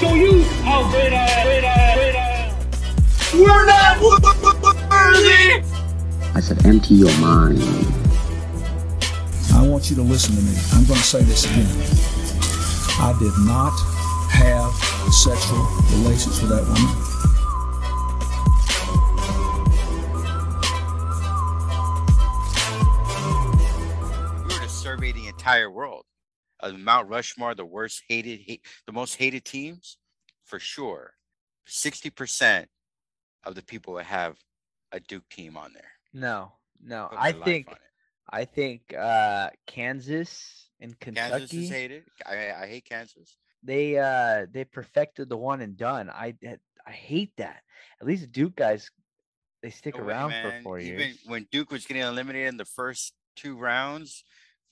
show you how great I am. Great I am. Great I am. We're not worthy. I said, empty your mind. I want you to listen to me. I'm going to say this again. I did not have sexual relations with that woman. we were to survey the entire world, uh, Mount Rushmore, the worst hated, hate, the most hated teams, for sure, sixty percent of the people would have a Duke team on there. No, no. I think. I think uh Kansas and Kentucky. Kansas is hated. I, I hate Kansas. they uh they perfected the one and done. I I hate that. At least Duke guys they stick No way, around for four Even years. when Duke was getting eliminated in the first two rounds,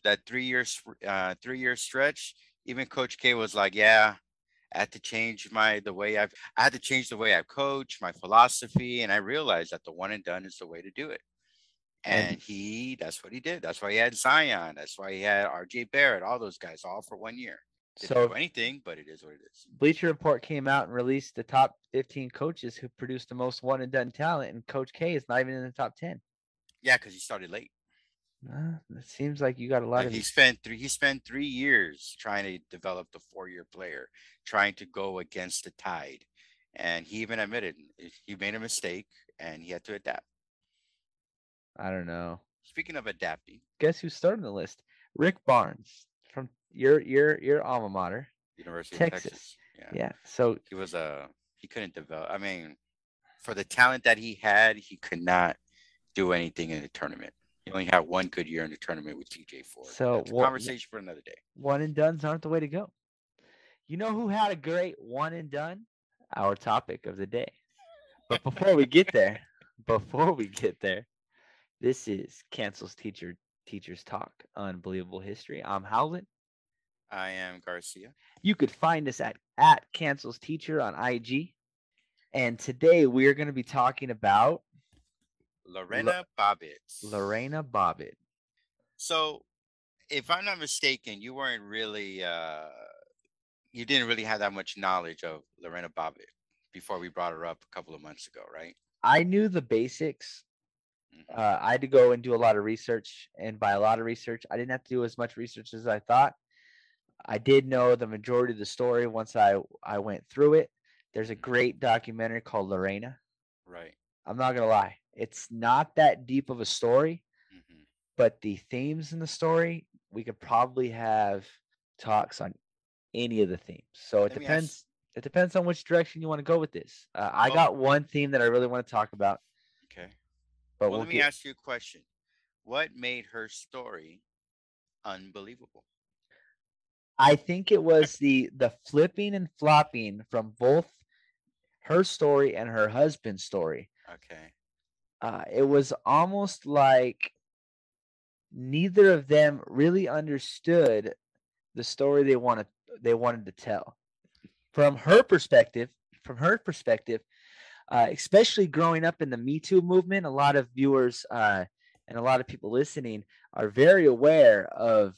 that three years uh three year stretch, even Coach K was like, "Yeah, I had to change my the way I've I had to change the way I coach, my philosophy, and I realized that the one and done is the way to do it." And- he, that's what he did. That's why he had Zion. That's why he had R.J. Barrett. All those guys, all for one year. Didn't So anything, but it is what it is. Bleacher Report came out and released the top 15 coaches who produced the most one and done talent, and Coach K is not even in the top 10. Yeah, because he started late. Uh, it seems like you got a lot Like, of he spent three he spent three years trying to develop the four-year player trying to go against the tide and he even admitted he made a mistake and he had to adapt I don't know. speaking of adapting Guess who's starting the list? Rick Barnes from your your your alma mater. university Texas. of texas yeah. Yeah. So he was a he couldn't develop i mean for the talent that he had he could not do anything in the tournament he only had one good year in the tournament with tj ford So That's what- conversation for another day one and done's aren't the way to go. You know who had a great one and done? Our topic of the day. But before we get there, before we get there, this is Cancel's Teacher Teachers Talk, Unbelievable History. I'm Howlett. i am garcia You could find us at at Cancel's Teacher on IG. And today we are going to be talking about lorena Bobbitt. Lorena Bobbitt. So, if I'm not mistaken, you weren't really, uh, you didn't really have that much knowledge of Lorena Bobbitt before we brought her up a couple of months ago, right? I knew the basics. Mhm. Uh, I had to go and do a lot of research, and by a lot of research, I didn't have to do as much research as I thought. I did know the majority of the story once I I went through it. There's a great documentary called Lorena. Right. I'm not gonna lie, it's not that deep of a story, hmm but the themes in the story we could probably have talks on any of the themes. So it Let depends. It depends on which direction you want to go with this. Uh, I Well- got one theme that I really want to talk about, Okay. but Well, we'll let me get, ask you a question. What made her story unbelievable? I think it was the the flipping and flopping from both her story and her husband's story. Okay. Uh, it was almost like neither of them really understood the story they wanted they wanted to tell. From her perspective, from her perspective, uh, especially growing up in the Me Too movement, a lot of viewers uh, and a lot of people listening are very aware of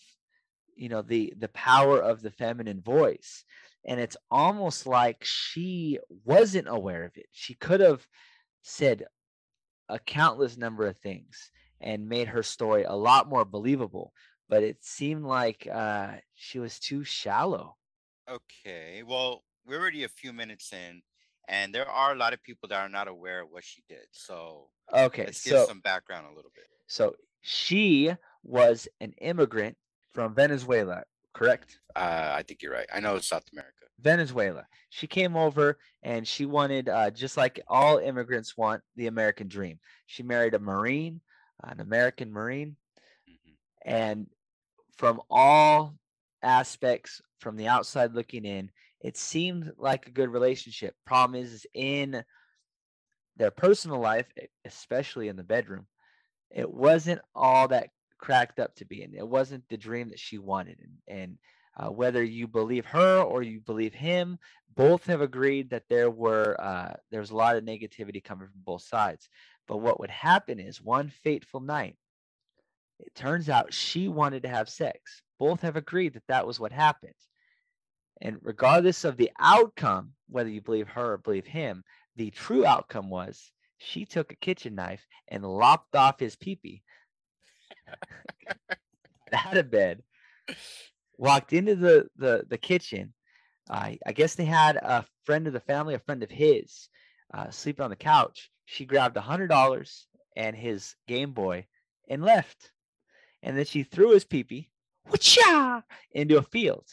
you know the the power of the feminine voice and it's almost like she wasn't aware of it she could have said a countless number of things and made her story a lot more believable but it seemed like uh, she was too shallow Okay. Well, we're already a few minutes in, and there are a lot of people that are not aware of what she did. So okay let's give so some background a little bit. so she was an immigrant from venezuela correct Uh, I think you're right. I know it's South America. Venezuela. She came over and she wanted, uh, just like all immigrants want, the American dream. She married a Marine, an American Marine, hmm and from all aspects, from the outside looking in, it seemed like a good relationship. Problem is, is in their personal life, especially in the bedroom, it wasn't all that cracked up to be, and it wasn't the dream that she wanted. And, and uh, whether you believe her or you believe him, both have agreed that there were uh, there was a lot of negativity coming from both sides. But what would happen is one fateful night, it turns out she wanted to have sex. Both have agreed that that was what happened. And regardless of the outcome, whether you believe her or believe him, the true outcome was she took a kitchen knife and lopped off his peepee out of bed, walked into the the, the kitchen. I I guess they had a friend of the family, a friend of his, uh, sleeping on the couch. She grabbed a hundred dollars and his Game Boy and left. And then she threw his peepee whoocha, into a field.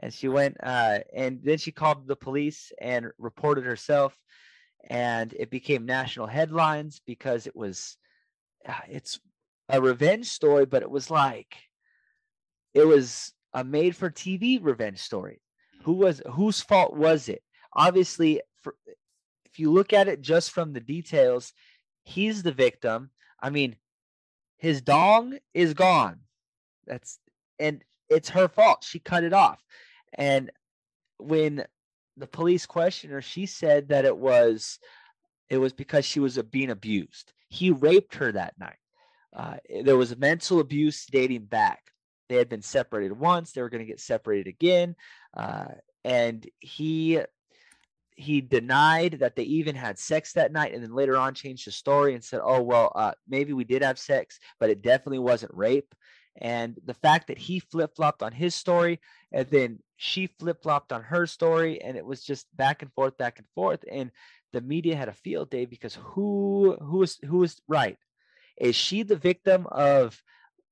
And she went uh, and then she called the police and reported herself. And it became national headlines because it was uh, it's a revenge story, but it was like it was a made for TV revenge story. Who was whose fault was it? Obviously, for, if you look at it just from the details, he's the victim. I mean, his dong is gone. That's and it's her fault. She cut it off. And when the police questioned her, she said that it was it was because she was being abused. He raped her that night. Uh, there was mental abuse dating back. They had been separated once. They were going to get separated again, uh, and he he denied that they even had sex that night, and then later on changed the story and said, "Oh well, uh, maybe we did have sex, but it definitely wasn't rape." And the fact that he flip flopped on his story, and then she flip flopped on her story, and it was just back and forth, back and forth, and the media had a field day because who who is who is right? Is she the victim of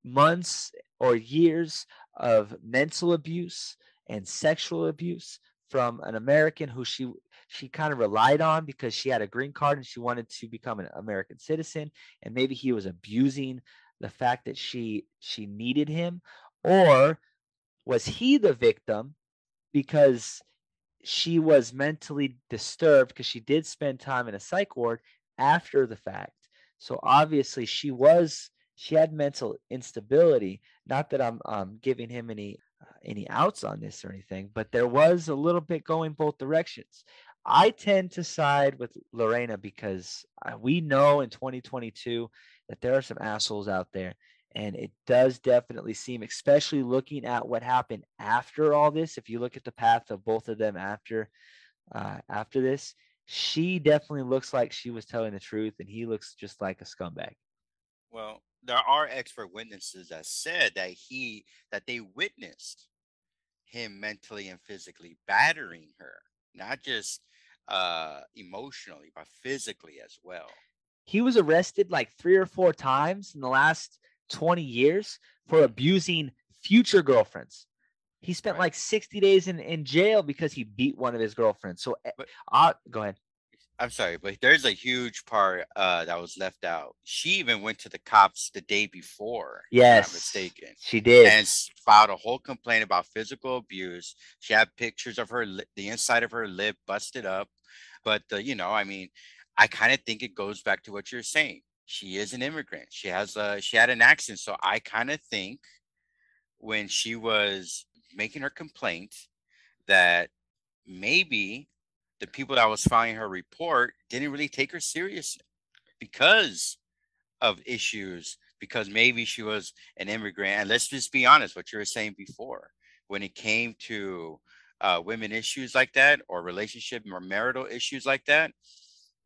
months or years of mental abuse and sexual abuse from an American who she she kind of relied on because she had a green card and she wanted to become an American citizen? And maybe he was abusing the fact that she she needed him? Or was he the victim because she was mentally disturbed because she did spend time in a psych ward after the fact so obviously she was she had mental instability not that i'm um, giving him any uh, any outs on this or anything but there was a little bit going both directions i tend to side with lorena because uh, we know in 2022 that there are some assholes out there. And it does definitely seem, especially looking at what happened after all this. If you look at the path of both of them after uh, after this, she definitely looks like she was telling the truth, and he looks just like a scumbag. Well, there are expert witnesses that said that he that they witnessed him mentally and physically battering her, not just uh emotionally, but physically as well he was arrested like three or four times in the last 20 years for abusing future girlfriends. He spent right. like 60 days in, in jail because he beat one of his girlfriends. So, eh, but, uh, go ahead. I'm sorry, but there's a huge part uh, that was left out. She even went to the cops the day before. Yes, I'm mistaken. She did, and filed a whole complaint about physical abuse. She had pictures of her, the inside of her lip busted up. But you know, I mean, I kind of think it goes back to what you're saying. She is an immigrant. She has a she had an accent, so I kind of think when she was making her complaint that maybe the people that was filing her report didn't really take her seriously because of issues because maybe she was an immigrant and let's just be honest what you were saying before when it came to uh, women issues like that or relationship or marital issues like that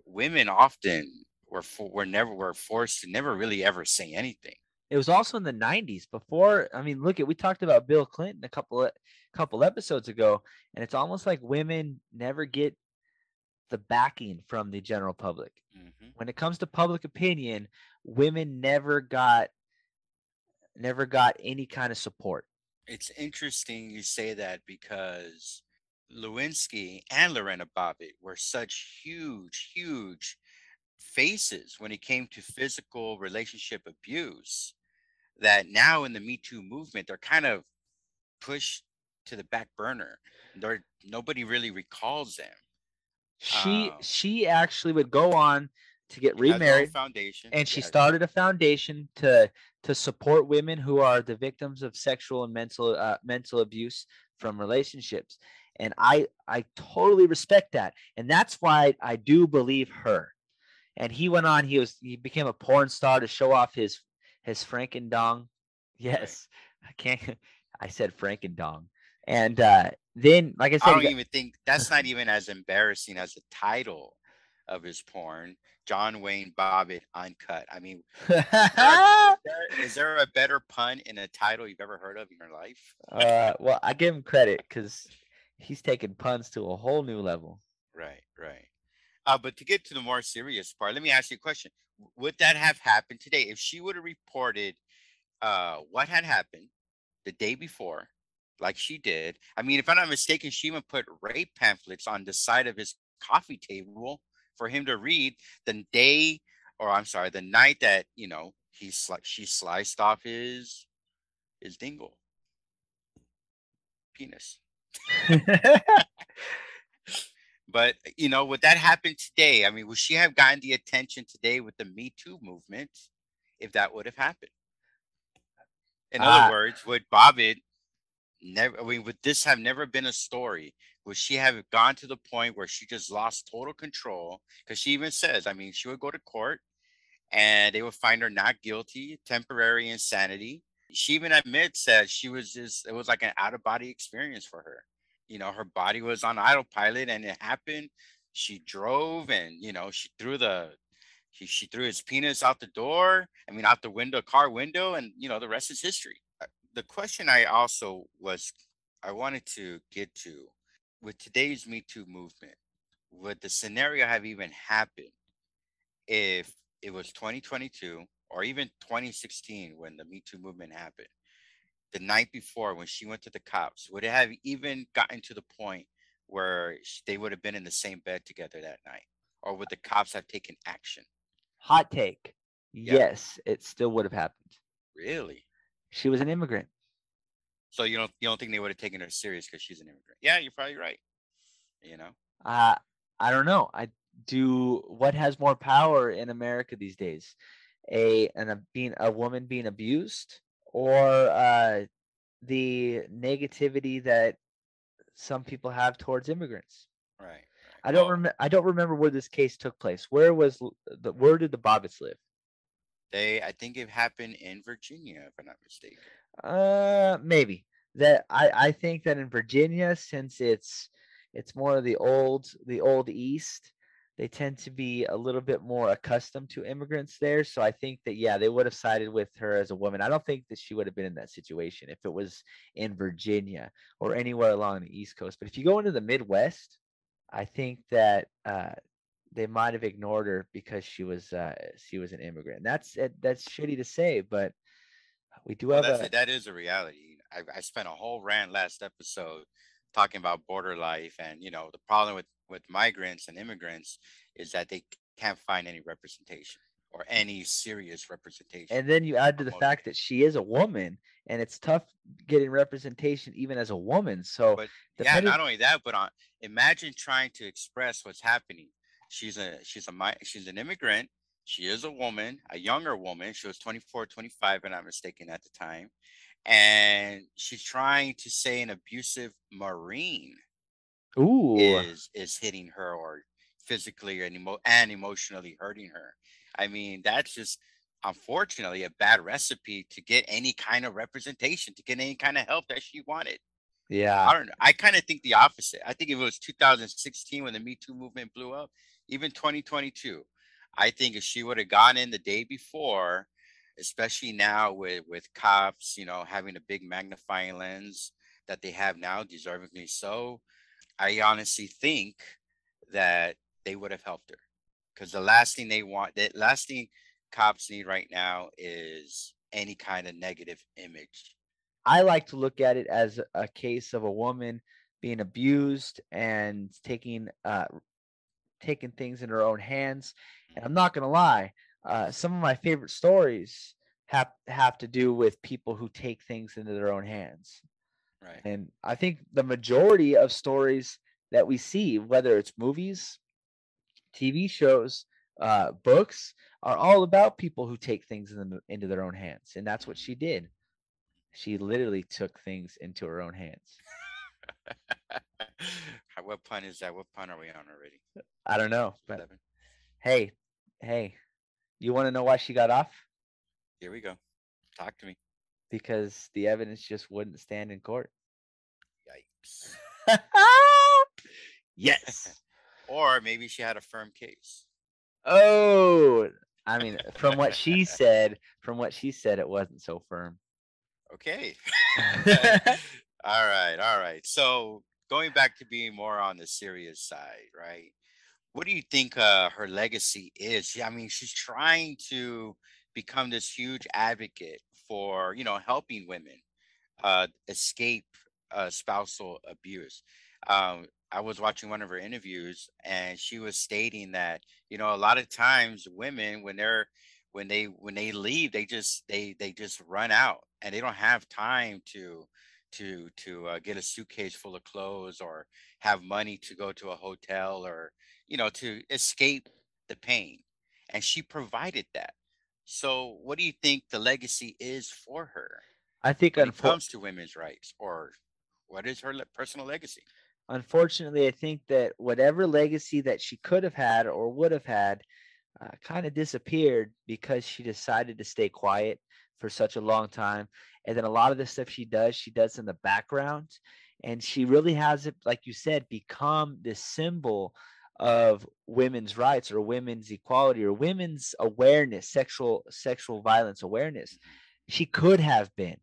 women often were for, were never were forced to never really ever say anything. It was also in the 90s before. I mean, look at we talked about Bill Clinton a couple couple episodes ago, and it's almost like women never get the backing from the general public. Mm-hmm. When it comes to public opinion, women never got never got any kind of support. It's interesting you say that because Lewinsky and Lorena Bobbitt were such huge, huge faces when it came to physical relationship abuse that now in the Me Too movement, they're kind of pushed to the back burner. They're, nobody really recalls them. She um, she actually would go on to get remarried foundation and she yeah. started a foundation to to support women who are the victims of sexual and mental uh, mental abuse from relationships and i i totally respect that and that's why i do believe her and he went on he was he became a porn star to show off his his frankendong yes i can't i said frankendong And dong uh, then, like I said, I don't you even think that's not even as embarrassing as the title of his porn. John Wayne Bobbitt Uncut. I mean, is, there- is there a better pun in a title you've ever heard of in your life? uh, well, I give him credit because he's taking puns to a whole new level. Right, right. Uh, but to get to the more serious part, let me ask you a question. Would that have happened today if she would have reported uh, what had happened the day before, like she did? I mean, if I'm not mistaken, she even put rape pamphlets on the side of his coffee table for him to read the day, or I'm sorry, the night that you know he sli- she sliced off his his dingle penis. But you know, would that happen today? I mean, would she have gotten the attention today with the Me Too movement if that would have happened? In other Ah. words, would Bobbitt never? I mean, would this have never been a story? Would she have gone to the point where she just lost total control? Because she even says, I mean, she would go to court and they would find her not guilty, temporary insanity. She even admits that she was just, it was like an out of body experience for her you know her body was on autopilot and it happened. She drove and you know she threw the she, she threw his penis out the door i mean out the window car window and you know the rest is history. Uh, the question i also was i wanted to get to with today's me too movement would the scenario have even happened if it was 2022 or even 2016 when the me too movement happened the night before when she went to the cops would it have even gotten to the point where they would have been in the same bed together that night or would the cops have taken action Hot take. Yeah. Yes, it still would have happened. really She was an immigrant. so you don't you don't think they would have taken her serious because she's an immigrant yeah you're probably right you know Uh, I don't know. I do. What has more power in America these days? A and a, being a woman being abused, or uh, the negativity that some people have towards immigrants. right, right. I don't remember. I don't remember where this case took place. Where was the? Where did the Bobbitts live? they i think it happened in virginia if i'm not mistaken Uh, maybe that. I I think that in Virginia, since it's it's more of the old the old East, they tend to be a little bit more accustomed to immigrants there. So I think that yeah, they would have sided with her as a woman. I don't think that she would have been in that situation if it was in Virginia or anywhere along the East Coast. But if you go into the Midwest, I think that uh, they might have ignored her because she was uh, she was an immigrant. That's that's shitty to say, but we do Well, have that's a. That is a reality. I, I spent a whole rant last episode talking about border life, and you know the problem with with migrants and immigrants is that they can't find any representation or any serious representation. and then you add to the fact that she is a woman and it's tough getting representation even as a woman so But yeah, not only that, but on imagine trying to express what's happening. She's a she's a she's an immigrant. She is a woman, a younger woman. She was 24, 25, if I'm mistaken at the time. And she's trying to say an abusive marine ooh is is hitting her or physically and, emo- and emotionally hurting her. I mean, that's just unfortunately a bad recipe to get any kind of representation, to get any kind of help that she wanted. Yeah. I don't know. I kind of think the opposite. I think if it was 2016 when the Me Too movement blew up, even 2022, I think if she would have gone in the day before, especially now with with cops, you know, having a big magnifying lens that they have now, deservingly so, I honestly think that they would have helped her. Because the last thing they want, the last thing cops need right now is any kind of negative image. i like to look at it as a case of a woman being abused and taking uh taking things in her own hands and i'm not to lie uh some of my favorite stories have have to do with people who take things into their own hands Right. And I think the majority of stories that we see, whether it's movies, TV shows, uh, books, are all about people who take things in the, into their own hands. And that's what she did. She literally took things into her own hands. What pun is that? What pun are we on already? I don't know. But hey, hey, you want to know why she got off? Here we go. Talk to me. Because the evidence just wouldn't stand in court. Yikes. yes. Or maybe she had a firm case. Oh, I mean, from what she said, from what she said, it wasn't so firm. Okay. all right, all right. So going back to being more on the serious side, right? What do you think uh, her legacy is? I mean, she's trying to become this huge advocate for you know helping women uh, escape uh, spousal abuse. Um, I was watching one of her interviews, and she was stating that you know a lot of times women when they're when they when they leave, they just they they just run out, and they don't have time to to to uh, get a suitcase full of clothes or have money to go to a hotel or you know to escape the pain and she provided that so what do you think the legacy is for her I think when it comes to women's rights or what is her le- personal legacy unfortunately, I think that whatever legacy that she could have had or would have had uh, kind of disappeared because she decided to stay quiet for such a long time. And then a lot of the stuff she does, she does in the background. And she really has it, like you said, become this symbol of women's rights or women's equality or women's awareness, sexual sexual violence awareness. She could have been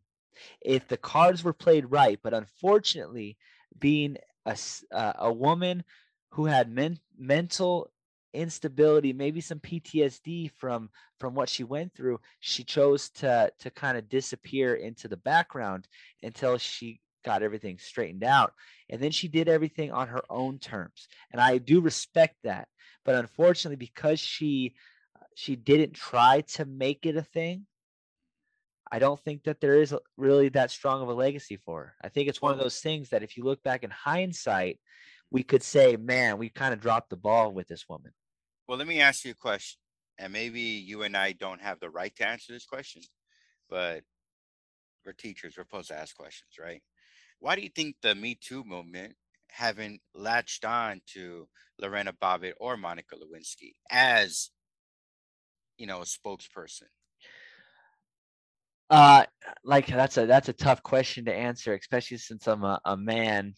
if the cards were played right, but unfortunately, being a uh, a woman who had men- mental instability, maybe some PTSD from from what she went through, she chose to to kind of disappear into the background until she got everything straightened out. And then she did everything on her own terms. And I do respect that. But unfortunately, because she uh, she didn't try to make it a thing, I don't think that there is really that strong of a legacy for her. I think it's one of those things that if you look back in hindsight, we could say, man, we kind of dropped the ball with this woman. well let me ask you a question and maybe you and i don't have the right to answer this question but we're teachers we're supposed to ask questions right why do you think the me too movement haven't latched on to lorena bobbitt or monica lewinsky as you know a spokesperson Uh, like that's a that's a tough question to answer, especially since I'm a, a man.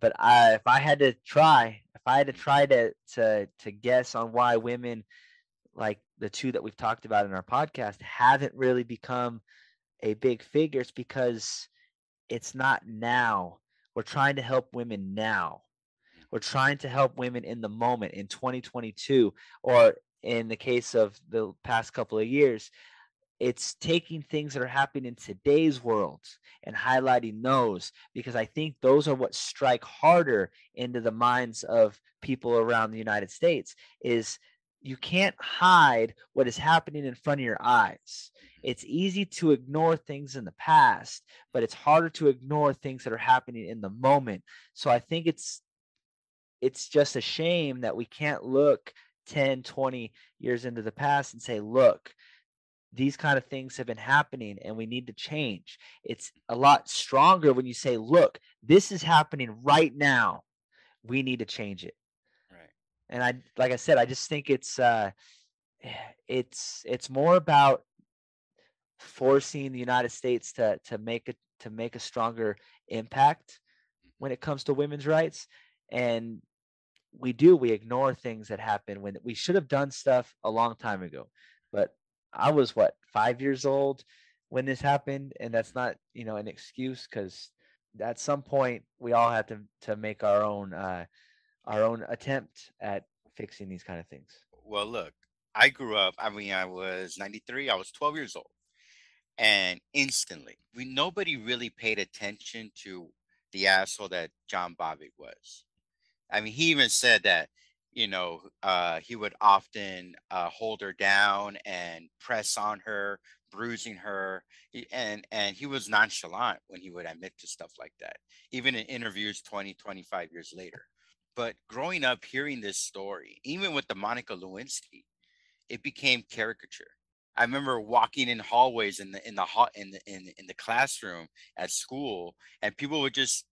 But I, if I had to try, if I had to try to to to guess on why women like the two that we've talked about in our podcast haven't really become a big figure, it's because it's not now. We're trying to help women now. We're mm-hmm. trying to help women in the moment in 2022, or in the case of the past couple of years, it's taking things that are happening in today's world and highlighting those because I think those are what strike harder into the minds of people around the United States is you can't hide what is happening in front of your eyes. Mm-hmm. It's easy to ignore things in the past, but it's harder to ignore things that are happening in the moment. So I think it's it's just a shame that we can't look 10, 20 years into the past and say, look, these kind of things have been happening and we need to change. It's a lot stronger when you say, look, this is happening right now. We need to change it. And I like I said, I just think it's uh it's it's more about forcing the United States to to make it to make a stronger impact when it comes to women's rights. And we do, we ignore things that happen when we should have done stuff a long time ago. But I was what five years old when this happened, and that's not you know an excuse because at some point we all have to to make our own uh, our own attempt at fixing these kind of things. well look i grew up i mean i was 93 i was 12 years old and instantly we nobody really paid attention to the asshole that john bobbitt was i mean he even said that you know uh he would often uh hold her down and press on her bruising her and and he was nonchalant when he would admit to stuff like that even in interviews 20 25 years later but growing up hearing this story even with the monica lewinsky it became caricature. I remember walking in hallways in the in the hall in the in, in the classroom at school, and people would just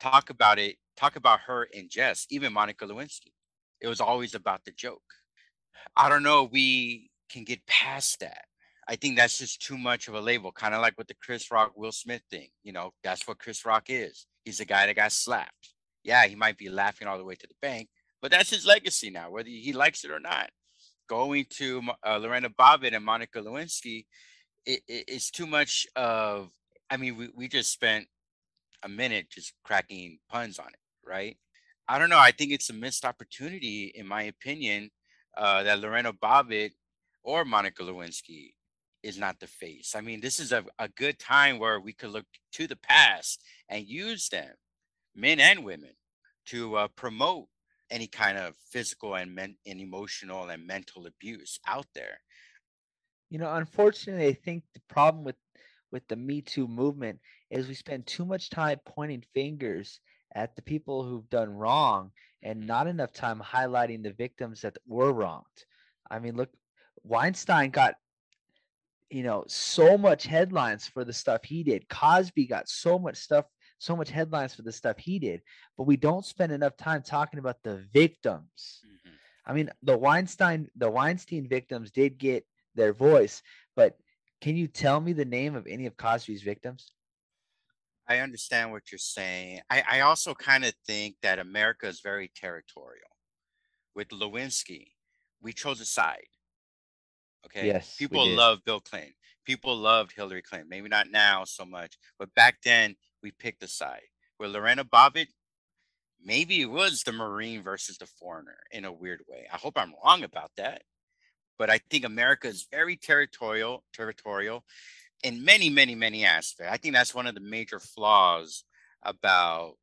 talk about it, talk about her in jest. Even Monica Lewinsky, it was always about the joke. I don't know. We can get past that. I think that's just too much of a label, kind of like with the Chris Rock Will Smith thing. You know, that's what Chris Rock is. He's the guy that got slapped. Yeah, he might be laughing all the way to the bank, but that's his legacy now, whether he likes it or not. Going to uh, Lorena Bobbitt and Monica Lewinsky, it, it, it's too much of. I mean, we, we just spent a minute just cracking puns on it, right? I don't know. I think it's a missed opportunity, in my opinion, uh, that Lorena Bobbitt or Monica Lewinsky is not the face. I mean, this is a, a good time where we could look to the past and use them, men and women, to uh, promote any kind of physical and, men- and emotional and mental abuse out there. You know, unfortunately, I think the problem with with the Me Too movement is we spend too much time pointing fingers at the people who've done wrong and not enough time highlighting the victims that were wronged. I mean, look, Weinstein got you know so much headlines for the stuff he did. Cosby got so much stuff so much headlines for the stuff he did, but we don't spend enough time talking about the victims. Mhm. I mean, the Weinstein the Weinstein victims did get their voice, but can you tell me the name of any of Cosby's victims? I understand what you're saying. I, I also kind of think that America is very territorial. With Lewinsky, we chose a side. Okay. Yes, People love Bill Clinton. People loved Hillary Clinton. Maybe not now so much, but back then we picked a side. With Lorena Bobbitt, maybe it was the Marine versus the foreigner in a weird way. I hope I'm wrong about that. But I think America is very territorial, territorial in many, many, many aspects. I think that's one of the major flaws about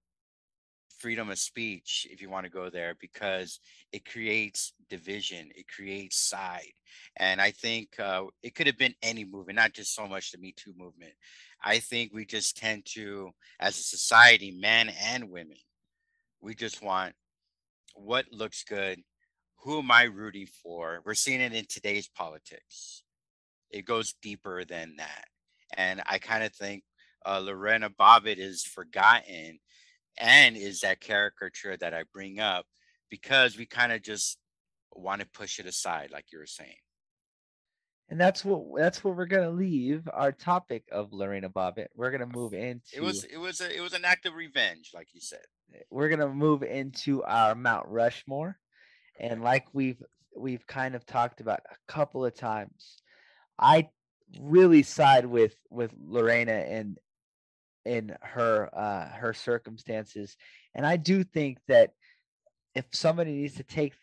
freedom of speech, if you want to go there, because it creates division, it creates side. And I think uh, it could have been any movement, not just so much the Me Too movement. I think we just tend to, as a society, men and women, we just want what looks good. Who am I rooting for? We're seeing it in today's politics. It goes deeper than that. And I kind of think uh, Lorena Bobbitt is forgotten and is that caricature that I bring up because we kind of just want to push it aside, like you were saying. And that's what that's where we're gonna leave our topic of Lorena Bobbitt. We're gonna move into It was it was a, it was an act of revenge, like you said. Eh, we're gonna move into our Mount Rushmore, and like we've we've kind of talked about a couple of times, I really side with with Lorena and in her uh her circumstances, and I do think that if somebody needs to take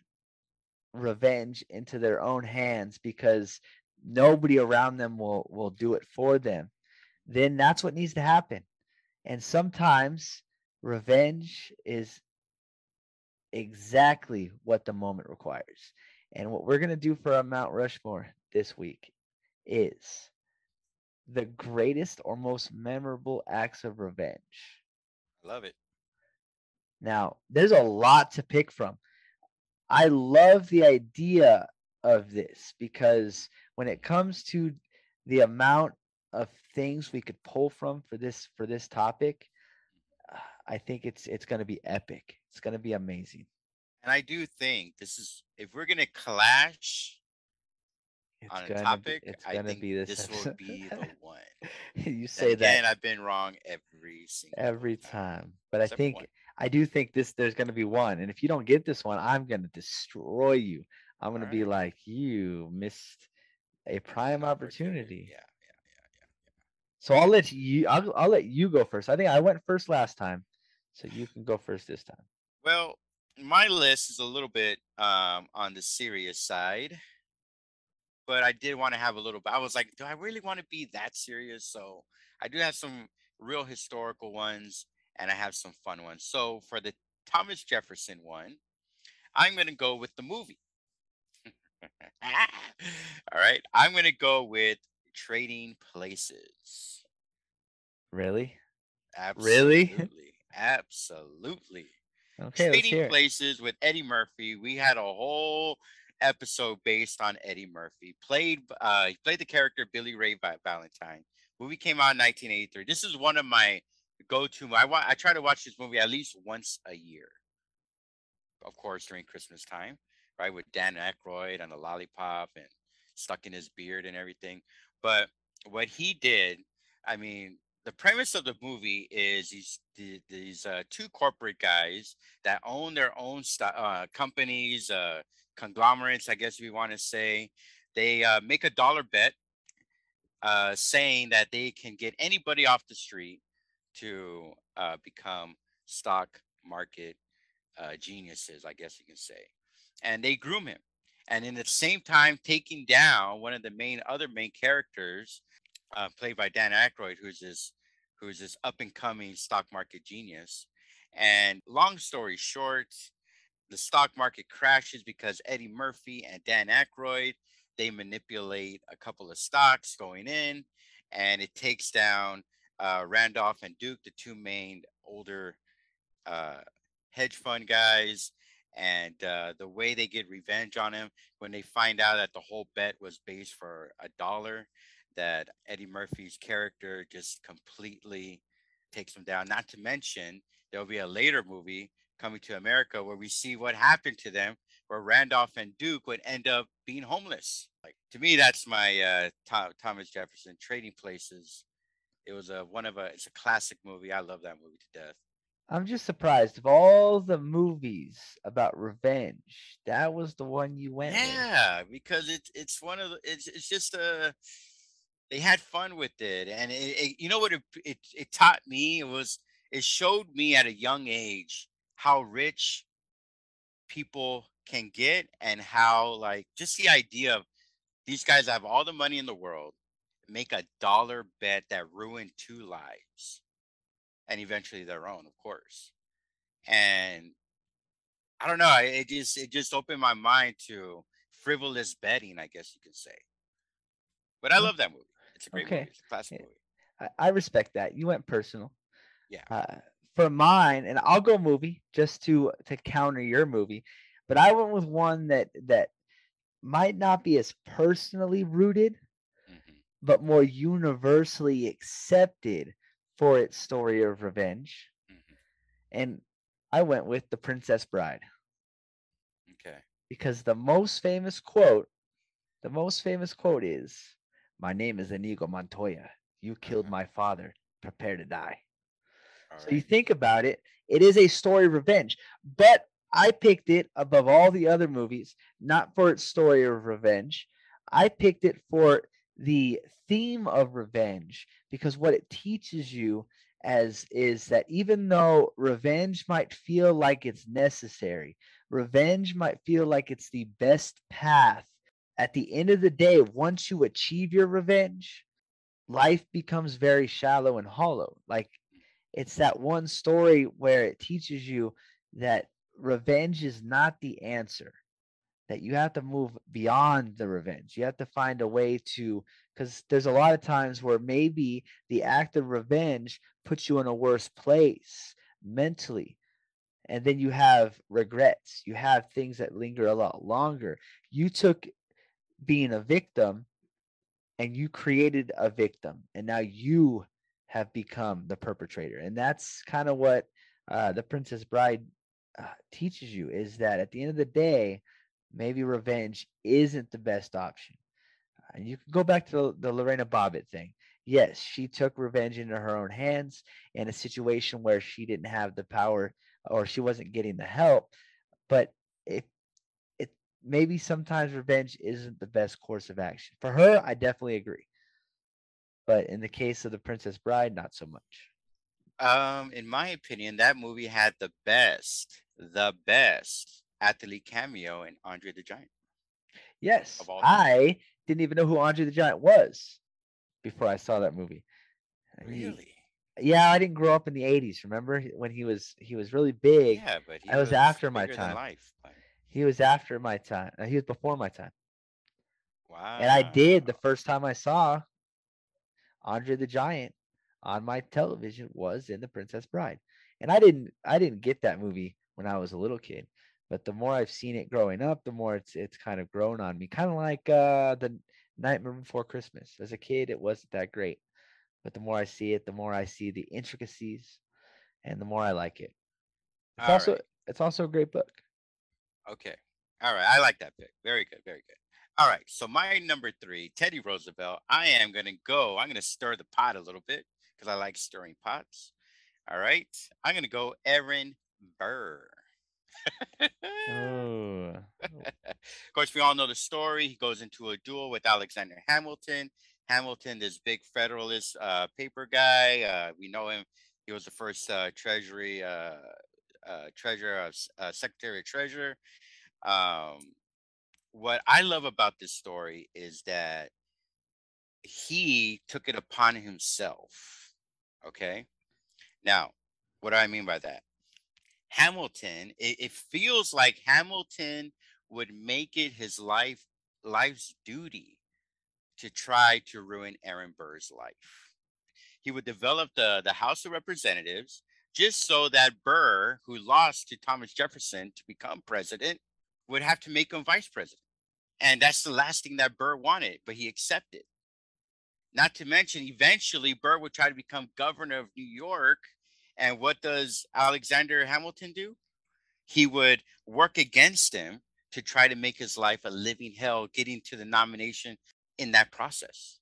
revenge into their own hands because nobody around them will will do it for them, then that's what needs to happen. And sometimes revenge is exactly what the moment requires. And what we're going to do for our Mount Rushmore this week is the greatest or most memorable acts of revenge. Love it. Now, there's a lot to pick from. I love the idea of this because when it comes to the amount of things we could pull from for this for this topic, I think it's it's going to be epic. It's going to be amazing. And I do think this is if we're gonna clash It's on a gonna topic, be, it's I gonna think be this. this will be the one. you say that and I've been wrong every single every time, but I Except for think one. I do think this there's going to be one, and if you don't get this one, I'm going to destroy you. I'm going to be like, you missed a prime opportunity. Yeah, yeah, yeah, yeah. So I'll let you. I'll, I'll let you go first. I think I went first last time, so you can go first this time. Well, my list is a little bit um, on the serious side, but I did want to have a little. Bit. I was like, do I really want to be that serious? So I do have some real historical ones, and I have some fun ones. So for the Thomas Jefferson one, I'm going to go with the movie. All right, I'm going to go with Trading Places. Really? Absolutely. Really? Absolutely. Okay, Trading. Places with Eddie Murphy. We had a whole episode based on Eddie Murphy. Played uh he played the character Billy Ray Va- Valentine. Movie came out in 1983. This is one of my go-to. I wa- I try to watch this movie at least once a year. Of course, during Christmas time, right? With Dan Aykroyd and the lollipop and stuck in his beard and everything. But what he did, I mean, the premise of the movie is these these uh, two corporate guys that own their own st- uh, companies, uh, conglomerates, I guess we want to say. They uh, make a dollar bet, uh, saying that they can get anybody off the street to uh, become stock market uh, geniuses, I guess you can say. And they groom him, and in the same time taking down one of the main other main characters uh, played by Dan Aykroyd, who's this who's this up and coming stock market genius. And long story short, the stock market crashes because Eddie Murphy and Dan Aykroyd they manipulate a couple of stocks going in, and it takes down uh, Randolph and Duke, the two main older uh, hedge fund guys. And uh, the way they get revenge on him when they find out that the whole bet was based for a dollar, that Eddie Murphy's character just completely takes him down. Not to mention, there'll be a later movie coming to America where we see what happened to them, where Randolph and Duke would end up being homeless. Like to me, that's my uh, Tho- Thomas Jefferson Trading Places. It was a one of a it's a classic movie. I love that movie to death. I'm just surprised of all the movies about revenge, that was the one you went with. Yeah, because it's it's one of the it's it's just uh they had fun with it, and it, it you know what it, it it taught me it was it showed me at a young age how rich people can get and how like just the idea of these guys have all the money in the world make a dollar bet that ruined two lives and eventually their own of course and i don't know it just it just opened my mind to frivolous betting i guess you could say but i Mm. love that movie it's a great Okay. movie it's a classic Yeah. movie I, I respect that. You went personal. Yeah. Uh, for mine, and I'll go movie just to to counter your movie, but I went with one that that might not be as personally rooted, Mhm. but more universally accepted for its story of revenge. Mhm. And I went with The Princess Bride okay because the most famous quote, the most famous quote is, "My name is Inigo Montoya. You killed Uh-huh. my father. Prepare to die." All So you think about it, it is a story of revenge. But I picked it above all the other movies, not for its story of revenge. I picked it for the theme of revenge because what it teaches you as is that even though revenge might feel like it's necessary, revenge might feel like it's the best path. At the end of the day, once you achieve your revenge, life becomes very shallow and hollow. Like it's that one story where it teaches you that revenge is not the answer that you have to move beyond the revenge. You have to find a way to because there's a lot of times where maybe the act of revenge puts you in a worse place mentally and then you have regrets. You have things that linger a lot longer. You took being a victim and you created a victim and now you have become the perpetrator and that's kind of what uh, the princess bride uh, teaches you is that at the end of the day maybe revenge isn't the best option. Uh, and you can go back to the, the lorena bobbitt thing. Yes she took revenge into her own hands in a situation where she didn't have the power or she wasn't getting the help but if it maybe sometimes revenge isn't the best course of action. For her i definitely agree but in the case of the princess bride not so much Um, in my opinion, that movie had the best, the best athlete cameo in Andre the Giant. yes Of all time. i didn't even know who andre the giant was before i saw that movie He- Really? yeah i didn't grow up in the 80s remember when he was he was really big Yeah, but he I was after my time. Life. Like, he was after my time he was before my time wow. and i did the first time i saw andre the giant on my television was in the princess bride and i didn't i didn't get that movie when i was a little kid but the more i've seen it growing up the more it's it's kind of grown on me kind of like uh the nightmare before christmas as a kid it wasn't that great but the more i see it the more i see the intricacies and the more i like it it's All also right. it's also a great book Okay. All right. I like that pick. Very good. Very good. All right. So my number three, Teddy Roosevelt. I am gonna go. I'm gonna stir the pot a little bit because I like stirring pots. All right. I'm gonna go Aaron Burr. Oh. of course, we all know the story. He goes into a duel with Alexander Hamilton. Hamilton, this big Federalist uh, paper guy. Uh, we know him. He was the first uh, Treasury uh, uh, Treasurer, of, uh, Secretary of Treasurer. Um, what I love about this story is that he took it upon himself. Okay. Now, what do I mean by that? Hamilton, it, it feels like Hamilton would make it his life life's duty to try to ruin Aaron Burr's life. He would develop the, the House of Representatives just so that Burr, who lost to Thomas Jefferson to become president, would have to make him vice president. And that's the last thing that Burr wanted, but he accepted. Not to mention, eventually, Burr would try to become governor of New York. And what does Alexander Hamilton do? He would work against him to try to make his life a living hell, getting to the nomination in that process.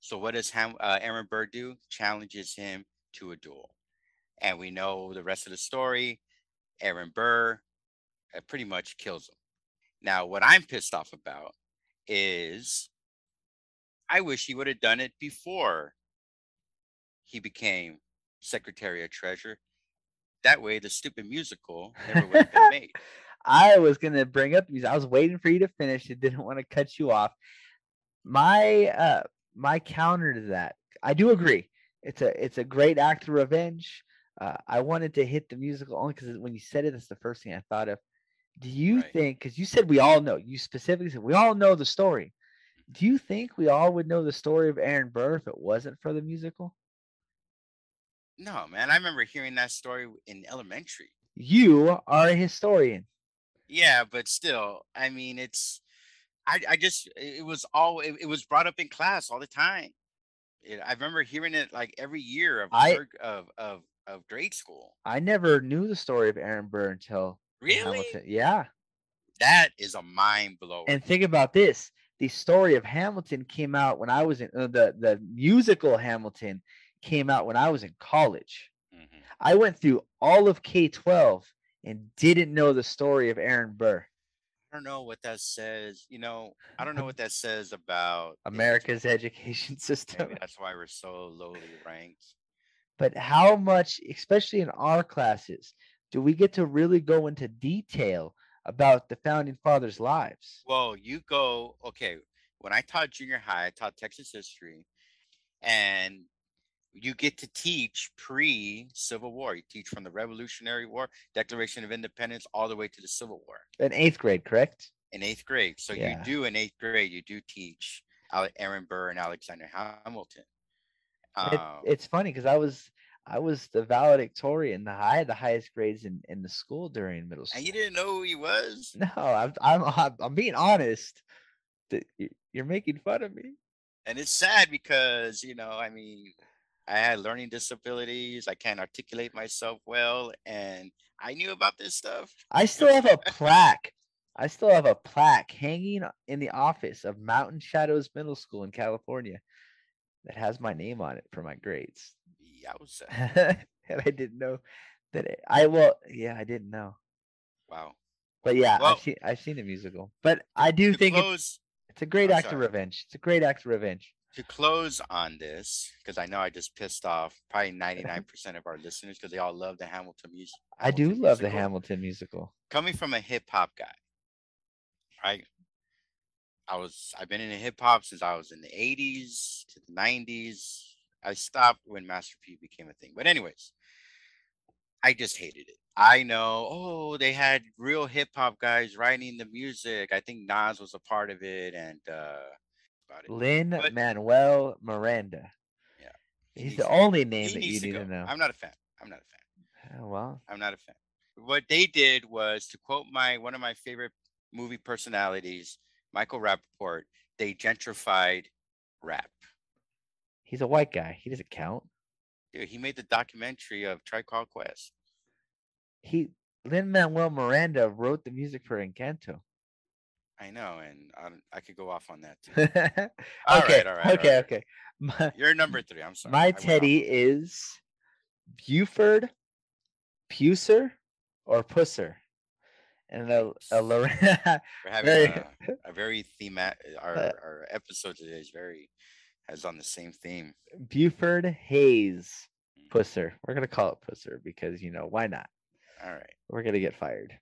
So, what does Ham, uh, Aaron Burr do? Challenges him to a duel. And we know the rest of the story. Aaron Burr pretty much kills him. Now, what I'm pissed off about is I wish he would have done it before he became Secretary of Treasury. That way, the stupid musical never would have been made. I was gonna bring up these. I was waiting for you to finish. I didn't want to cut you off. My uh my counter to that, I do agree. It's a it's a great act of revenge. Uh, I wanted to hit the musical only because when you said it, that's the first thing I thought of. Do you Right. think? Because you said we all know. You specifically said we all know the story. Do you think we all would know the story of Aaron Burr if it wasn't for the musical? No, man. I remember hearing that story in elementary. You are a historian. Yeah, but still, I mean, it's, I, I just, it was all, it, it was brought up in class all the time. It, I remember hearing it like every year of I- of of of grade school. I never knew the story of Aaron Burr until Really? Hamilton. Yeah. That is a mind blower. And think about this: the story of Hamilton came out when I was in uh, the the musical Hamilton came out when I was in college. Mhm. I went through all of K twelve and didn't know the story of Aaron Burr, I don't know what that says. You know, I don't know what that says about America's education. education system. Maybe that's why we're so lowly ranked. But how much, especially in our classes, do we get to really go into detail about the founding fathers' lives? Well, you go, okay. When I taught junior high, I taught Texas history, and you get to teach pre Civil War. You teach from the Revolutionary War, Declaration of Independence, all the way to the Civil War In eighth grade, correct? in eighth grade. So Yeah. you do in eighth grade, you do teach Aaron Burr and Alexander Hamilton. It, Um, it's funny because I was I was the valedictorian. The I had the highest grades in, in the school during middle school. and you didn't know who he was? No, I'm I'm- I'm being honest. You're making fun of me. and it's sad because you know i mean i had learning disabilities i can't articulate myself well and i knew about this stuff I still have a plaque. I still have a plaque hanging in the office of Mountain Shadows Middle School in California that has my name on it for my grades. Yowza. and I didn't know that it, I well, yeah, I didn't know. wow But yeah, Well- I've seen I've seen the musical. But I do think it's, close it's a great act of revenge. It's a great act of revenge. to close on this because i know i just pissed off probably 99% of our listeners because they all love the hamilton music I do love the. Hamilton musical. coming from a hip hop guy, right? I was I've been in hip hop since I was in the 80s to the 90s. I stopped when Master P became a thing. But anyways, I just hated it. I know, oh, they had real hip hop guys writing the music. I think Nas was a part of it and uh about it. Lin But- Manuel Miranda. Yeah, he He's the only name that you to need go. to know. I'm not a fan. I'm not a fan. Oh, well, I'm not a fan. What they did was to quote my one of my favorite movie personalities, Michael Rappaport, they gentrified rap. He's a white guy. He doesn't count. Dude, he made the documentary of Tribe Quest. He Lin Manuel Miranda wrote the music for Encanto. I know, and I, I could go off on that. Too. okay, All right, all right, okay, right. okay. My, You're number three. I'm sorry. My teddy is Buford, Puser, or Pusser. And a, a We're having very- a, a very thematic. Our, Uh, our episode today is very has on the same theme. Buford Hayes Mm, Pusser. We're gonna call it Pusser because you know why not? All right. We're gonna get fired.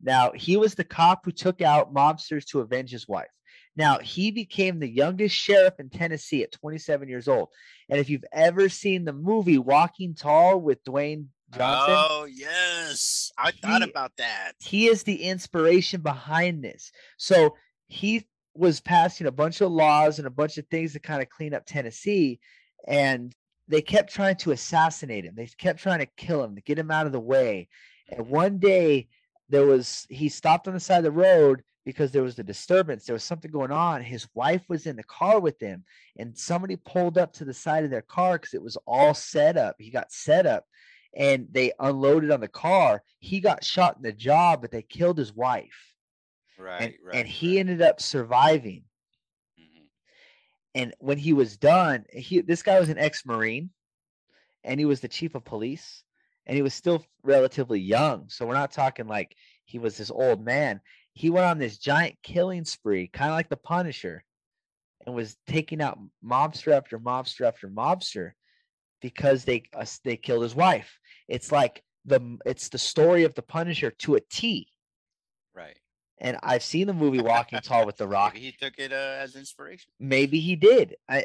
Now he was the cop who took out mobsters to avenge his wife. Now he became the youngest sheriff in Tennessee at 27 years old. And if you've ever seen the movie Walking Tall with Dwayne Johnson, Oh yes, I thought about that. he is the inspiration behind this. So he was passing a bunch of laws and a bunch of things to kind of clean up Tennessee, and they kept trying to assassinate him. They kept trying to kill him to get him out of the way. And one day there was he stopped on the side of the road because there was a disturbance. There was something going on. His wife was in the car with him, and somebody pulled up to the side of their car because it was all set up. He got set up and they unloaded on the car. He got shot in the jaw, but they killed his wife. Right, and, right. and he right. ended up surviving. Mhm. And when he was done, he this guy was an ex-marine and he was the chief of police and he was still relatively young. So we're not talking like he was this old man. He went on this giant killing spree, kind of like the Punisher, and was taking out mobster after mobster after mobster because they uh, they killed his wife. It's like the it's the story of the Punisher to a T. Right. And I've seen the movie Walking Tall with The Rock. Maybe he took it uh, as inspiration. Maybe he did. I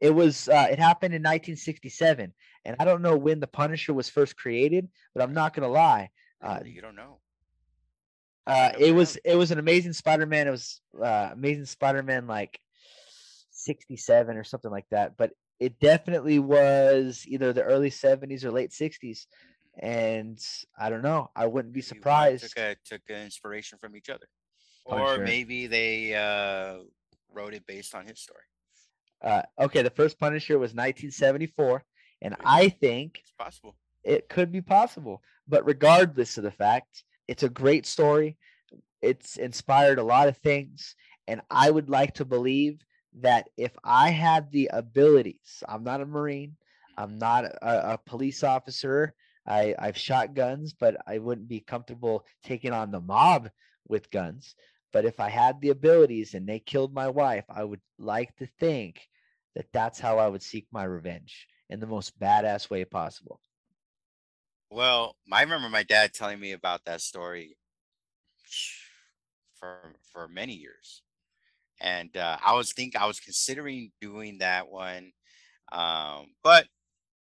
it was uh, it happened in 1967, and I don't know when the Punisher was first created, but I'm not gonna lie. Uh, you don't know. uh, it was it was an Amazing Spider-Man. It was uh, Amazing Spider-Man like 67 or something like that. But it definitely was either the early 70s or late 60s, and I don't know. I wouldn't be surprised. Took a, took a inspiration from each other, Punisher. or maybe they uh, wrote it based on his story. Uh, okay, the first Punisher was 1974, and. I think It's possible. it could be possible. But regardless of the fact, it's a great story. It's inspired a lot of things. And I would like to believe that if I had the abilities, I'm not a Marine, I'm not a, a police officer. I, I've shot guns, but I wouldn't be comfortable taking on the mob with guns. But if I had the abilities and they killed my wife, I would like to think that that's how I would seek my revenge in the most badass way possible. Well, I remember my dad telling me about that story for for many years, and uh, I was think I was considering doing that one, um, but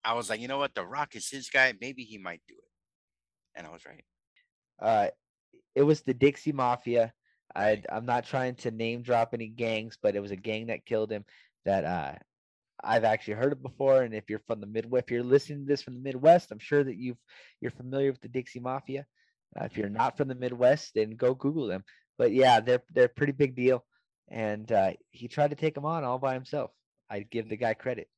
I was like, you know what, The Rock is his guy. Maybe he might do it, and I was right. uh it was the Dixie Mafia. I. I'm not trying to name drop any gangs, but it was a gang that killed him that uh I've actually heard of before. And if you're from the Midwest, if you're listening to this from the Midwest, I'm sure that you've you're familiar with the Dixie Mafia. Uh, if you're not from the Midwest, then go Google them. But yeah, they're they're a pretty big deal. And uh, he tried to take them on all by himself. I'd give the guy credit.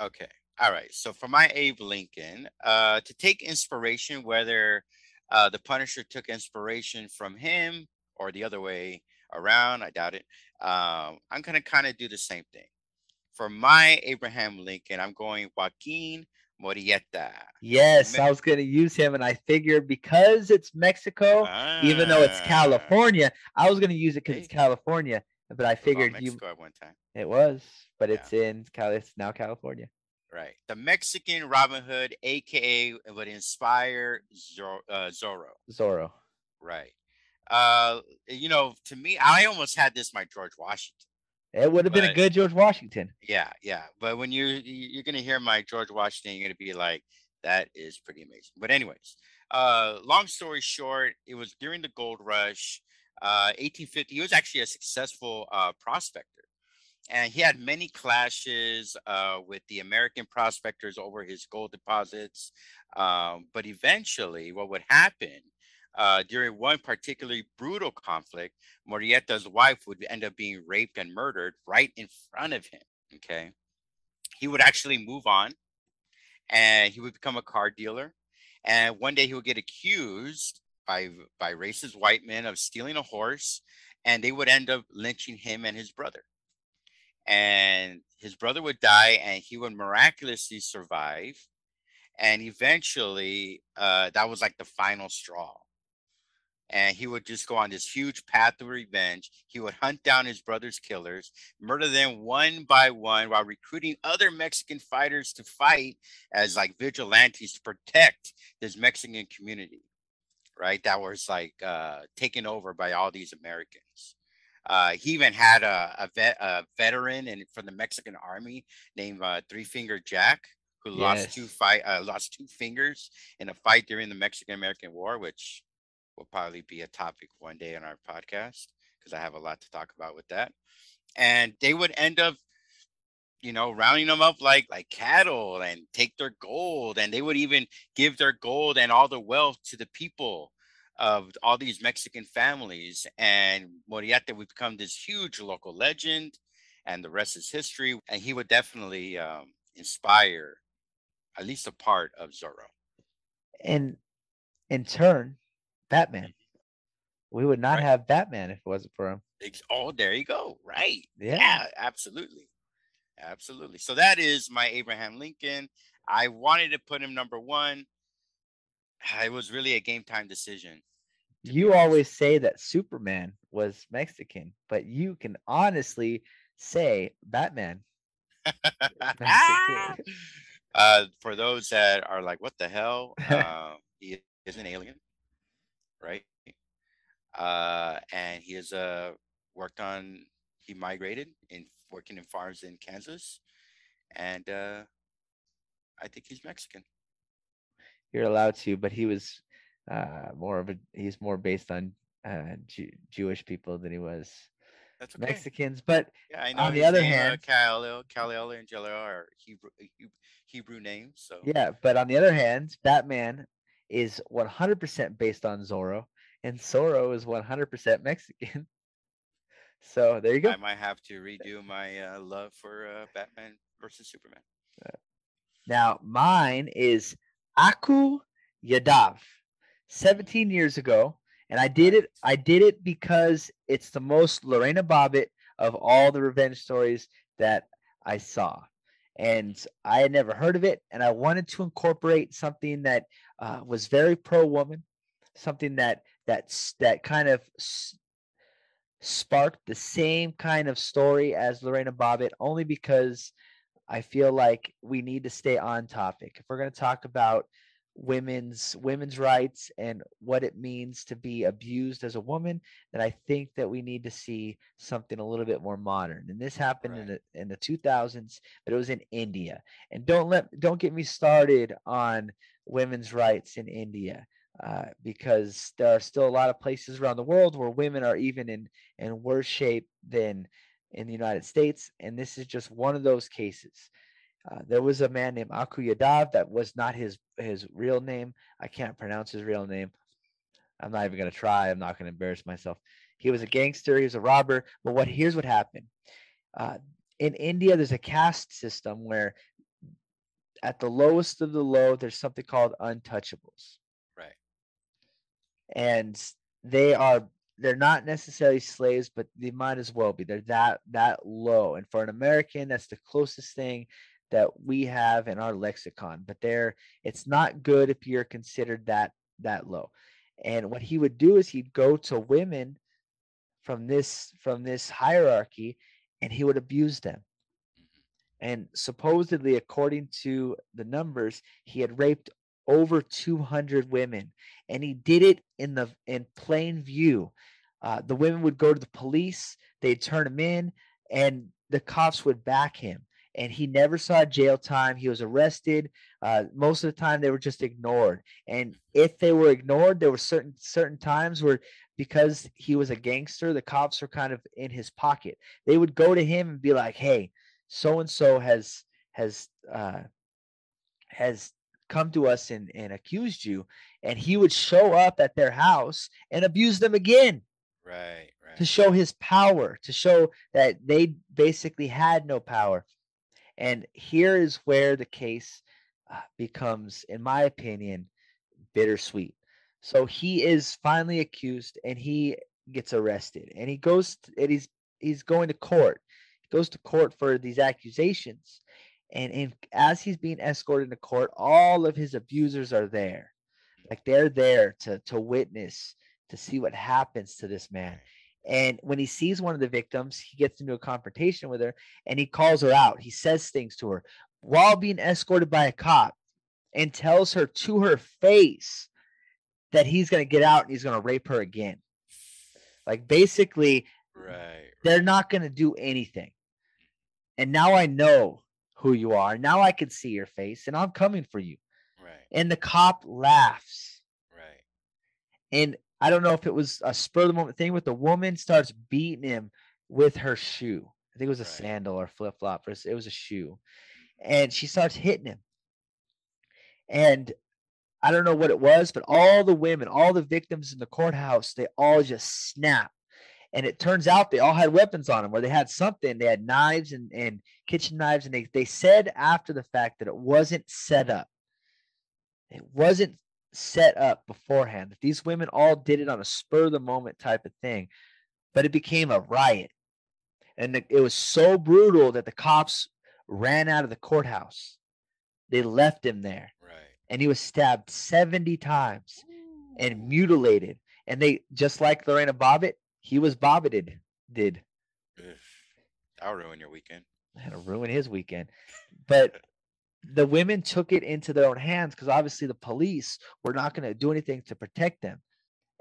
Okay. All right. So for my Abe Lincoln, uh, to take inspiration, whether uh, the Punisher took inspiration from him or the other way around, I doubt it. Um, I'm gonna kind of do the same thing. For my Abraham Lincoln, I'm going Joaquin Murrieta. Yes, I was going to use him, and I figured because it's Mexico, even though it's Ah, California, I was going to use it because it's California. But I it was on figured you Mexico at one time. it was, but Yeah. it's in Cal. It's now California. Right. The Mexican Robin Hood, aka would inspire Zor- uh, Zorro. Zorro. Right. Uh, you know, to me, I almost had this my George Washington. It would have been a good George Washington. Yeah, yeah. But when you you- you're gonna hear my George Washington, you're gonna be like, that is pretty amazing. But anyways, uh, long story short, it was during the gold rush, uh, 1850. He was actually a successful uh, prospector, and he had many clashes uh, with the American prospectors over his gold deposits. Um, but eventually, what would happen? Uh, during one particularly brutal conflict, Murrieta's wife would end up being raped and murdered right in front of him. Okay. He would actually move on and he would become a car dealer. And one day he would get accused by by racist white men of stealing a horse, and they would end up lynching him and his brother. And his brother would die, and he would miraculously survive. And eventually, uh, that was like the final straw and he would just go on this huge path of revenge. He would hunt down his brother's killers, murder them one by one while recruiting other Mexican fighters to fight as like vigilantes to protect this Mexican community, right? That was like uh, taken over by all these Americans. Uh, he even had a, a, vet, a veteran and from the Mexican army named uh, Three Finger Jack, who yes. lost two fight uh, lost two fingers in a fight during the Mexican American War, which will probably be a topic one day on our podcast because I have a lot to talk about with that. And they would end up, you know, rounding them up like like cattle and take their gold, and they would even give their gold and all the wealth to the people of all these Mexican families. And Moriarty would become this huge local legend, and the rest is history. And he would definitely um, inspire at least a part of Zorro. And in turn, Batman. We would not Right. have Batman if it wasn't for him. Oh, there you go. Right. Yeah. Yeah, absolutely. Absolutely. So that is my Abraham Lincoln. I wanted to put him number one. It was really a game time decision. You always say that Superman was Mexican, but you can honestly say Batman. Uh, for those that are like, what the hell? Uh, he is an alien, right? Uh, and he has uh, worked on, he migrated in working in farms in Kansas. And uh, I think he's Mexican. You're allowed to, but he was uh, more of a he's more based on uh, Jew- Jewish people than he was That's okay. Mexicans. But Yeah, I know. On the other uh, hand- Kal-El, Kal-El and Jor-El are Hebrew, Hebrew Hebrew names. So yeah, but on the other hand, Batman is 100% based on Zorro, and Zorro is 100% Mexican. so there you go. I might have to redo my uh, love for uh, Batman versus Superman. Now, mine is Akku Yadav. 17 years ago, and I did it. I did it because it's the most Lorena Bobbitt of all the revenge stories that I saw, and I had never heard of it, and I wanted to incorporate something that uh, was very pro woman, something that that's that kind of s- sparked the same kind of story as Lorena Bobbitt, only because I feel like we need to stay on topic. If we're going to talk about women's women's rights and what it means to be abused as a woman, then I think that we need to see something a little bit more modern. And this happened in the in the 2000s, but it was in India. And don't let don't get me started on women's rights in India. Uh, because there are still a lot of places around the world where women are even in in worse shape than in the United States, and this is just one of those cases. Uh, there was a man named Akku Yadav that was not his his real name. I can't pronounce his real name. I'm not even going to try. I'm not going to embarrass myself. He was a gangster. He was a robber. But what here's what happened. Uh, in India, there's a caste system where, at the lowest of the low, there's something called untouchables Right. and they are they're not necessarily slaves but they might as well be. They're that that low. And for an american that's the closest thing that we have in our lexicon but they're it's not good if you're considered that that low. And what he would do is he'd go to women from this from this hierarchy and he would abuse them. Mm-hmm. And supposedly according to the numbers he had raped over 200 women and he did it in the in plain view. Uh, the women would go to the police they'd turn him in and the cops would back him. And he never saw jail time he was arrested. Uh, most of the time they were just ignored. And if they were ignored there were certain certain times where because he was a gangster the cops were kind of in his pocket. They would go to him and be like hey so and so has has uh has come to us and, and accused you and he would show up at their house and abuse them again Right. Right. to show his power to show that they basically had no power and here is where the case uh, becomes in my opinion bittersweet So he is finally accused and he gets arrested and he goes and he's he's going to court. He goes to court for these accusations. And in, as he's being escorted to court, all of his abusers are there. Like they're there to to witness, to see what happens to this man. And when he sees one of the victims, he gets into a confrontation with her and he calls her out. He says things to her while being escorted by a cop and tells her to her face that he's going to get out and he's going to rape her again. Like basically, Right. they're not going to do anything. And now I know who you are. Now I can see your face and I'm coming for you. Right. And the cop laughs. Right. And I don't know if it was a spur of the moment thing, but the woman starts beating him with her shoe. I think it was a Right. sandal or flip flop. It was a shoe. And she starts hitting him. And I don't know what it was, but all the women, all the victims in the courthouse, they all just snap. And it turns out they all had weapons on them, or they had something. They had knives and, and kitchen knives. And they, they said after the fact that it wasn't set up. It wasn't set up beforehand. That these women all did it on a spur of the moment type of thing, but it became a riot. And it was so brutal that the cops ran out of the courthouse. They left him there Right. and he was stabbed 70 times and mutilated. And they just like Lorena Bobbitt, he was bobbited, did. That'll ruin your weekend. had to ruin his weekend. But the women took it into their own hands because obviously the police were not going to do anything to protect them.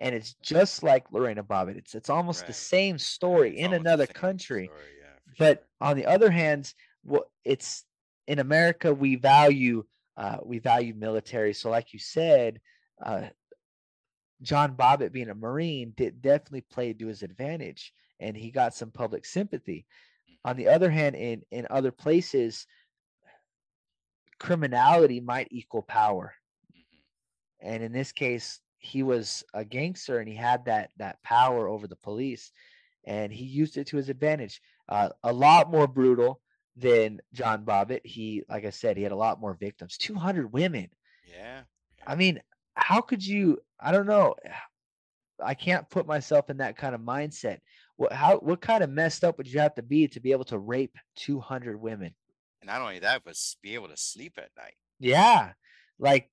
And it's just like Lorena Bobbitt. It's it's almost the same story It's in another country. story, yeah, But sure. on the other hand, what it's in America, we value uh, we value military. So, like you said, uh, John Bobbitt being a Marine did definitely played to his advantage, and he got some public sympathy. On the other hand, in in other places, criminality might equal power, Mhm. and in this case, he was a gangster and he had that that power over the police, and he used it to his advantage. Uh, a lot more brutal than John Bobbitt. He, like I said, he had a lot more victims. Two hundred women. Yeah. I mean, how could you? I don't know. I can't put myself in that kind of mindset. What how what kind of messed up would you have to be to be able to rape 200 women? And not only that, but be able to sleep at night. Yeah. Like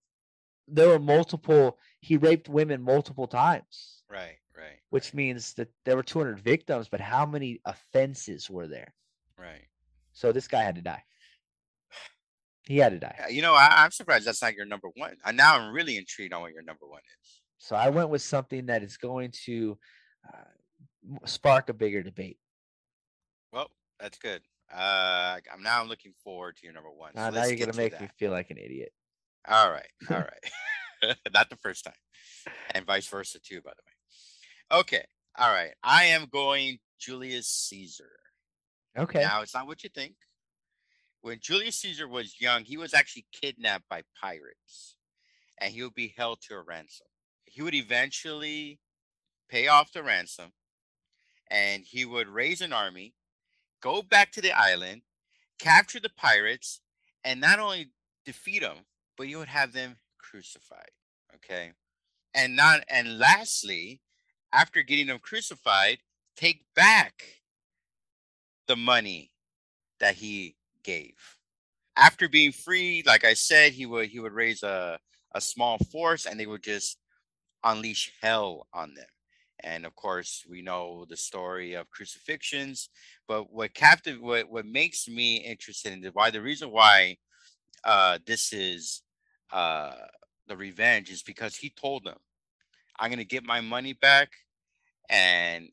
there were multiple he raped women multiple times, Right. Right. which means that there were 200 victims, but how many offenses were there? Right. So this guy had to die. He had to die. Uh, You know, I, I'm surprised that's not your number one. And now I'm really intrigued on what your number one is. So I went with something that is going to uh, spark a bigger debate. Well, that's good. Uh, I'm now looking forward to your number one. So now you're gonna to make me feel like an idiot. All right. All right. Not the first time. And vice versa too, by the way. Okay. All right. I am going Julius Caesar. Okay. Now it's not what you think. When Julius Caesar was young, he was actually kidnapped by pirates and he would be held to a ransom. He would eventually pay off the ransom and he would raise an army, go back to the island, capture the pirates, and not only defeat them, but you would have them crucified. Okay. And not and lastly, after getting them crucified, take back the money that he gave. After being free, like I said, he would he would raise a, a small force and they would just unleash hell on them. And of course, we know the story of crucifixions. But what captive what, what makes me interested in the why the reason why uh this is uh the revenge is because he told them, I'm gonna get my money back and